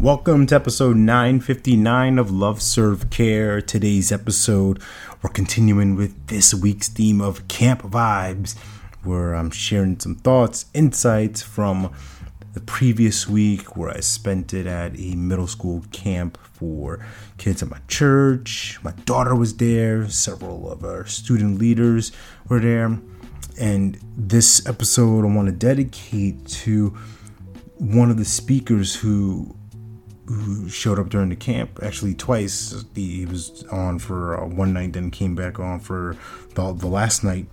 Welcome to episode 959 of Love Serve Care. Today's episode, we're continuing with this week's theme of camp vibes, where I'm um, sharing some thoughts, insights from the previous week where I spent it at a middle school camp for kids at my church. My daughter was there, several of our student leaders were there. And this episode I want to dedicate to one of the speakers who who showed up during the camp actually twice. He was on for uh, one night, then came back on for the, the last night.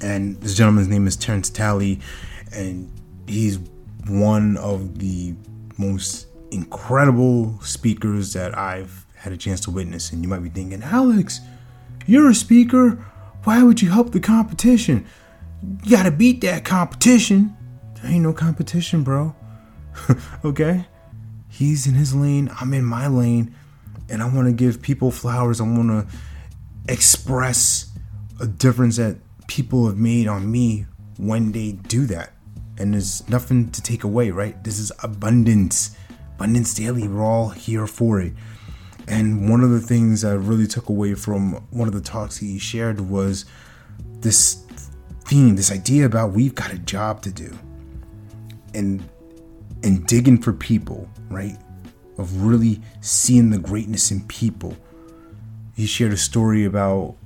And this gentleman's name is Terrence Talley, and he's one of the most incredible speakers that I've had a chance to witness. And you might be thinking, Alex, you're a speaker. Why would you help the competition? You gotta beat that competition. There ain't no competition, bro. okay? He's in his lane, I'm in my lane, and I want to give people flowers. I want to express a difference that people have made on me when they do that. And there's nothing to take away, right? This is abundance. Abundance daily. We're all here for it. And one of the things I really took away from one of the talks he shared was this theme, this idea about we've got a job to do. And and digging for people, right? Of really seeing the greatness in people. He shared a story about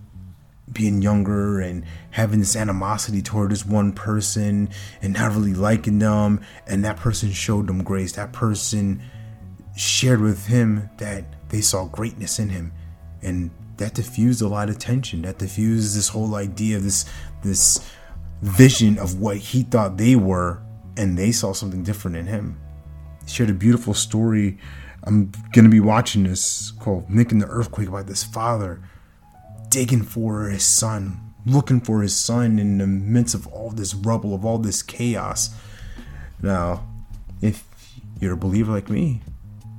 being younger and having this animosity toward this one person and not really liking them. And that person showed them grace. That person shared with him that they saw greatness in him. And that diffused a lot of tension. That diffused this whole idea of this this vision of what he thought they were and they saw something different in him. He shared a beautiful story. I'm gonna be watching this called Nick and the Earthquake about this father digging for his son, looking for his son in the midst of all this rubble, of all this chaos. Now, if you're a believer like me,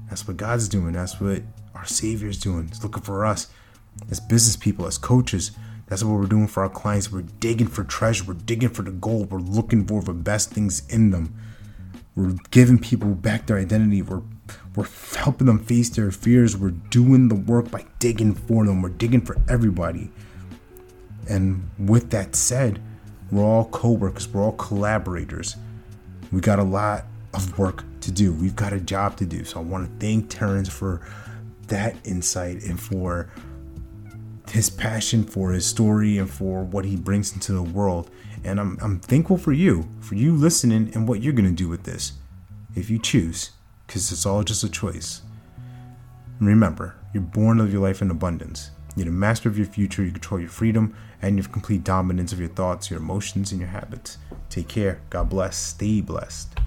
that's what God's doing. That's what our Savior's doing. He's looking for us as business people, as coaches, that's what we're doing for our clients. We're digging for treasure. We're digging for the gold. We're looking for the best things in them. We're giving people back their identity. We're we're helping them face their fears. We're doing the work by digging for them. We're digging for everybody. And with that said, we're all co-workers. We're all collaborators. We got a lot of work to do. We've got a job to do. So I want to thank Terrence for that insight and for his passion for his story and for what he brings into the world. And I'm, I'm thankful for you, for you listening and what you're going to do with this if you choose, because it's all just a choice. And remember, you're born live your life in abundance. You're the master of your future, you control your freedom, and you have complete dominance of your thoughts, your emotions, and your habits. Take care. God bless. Stay blessed.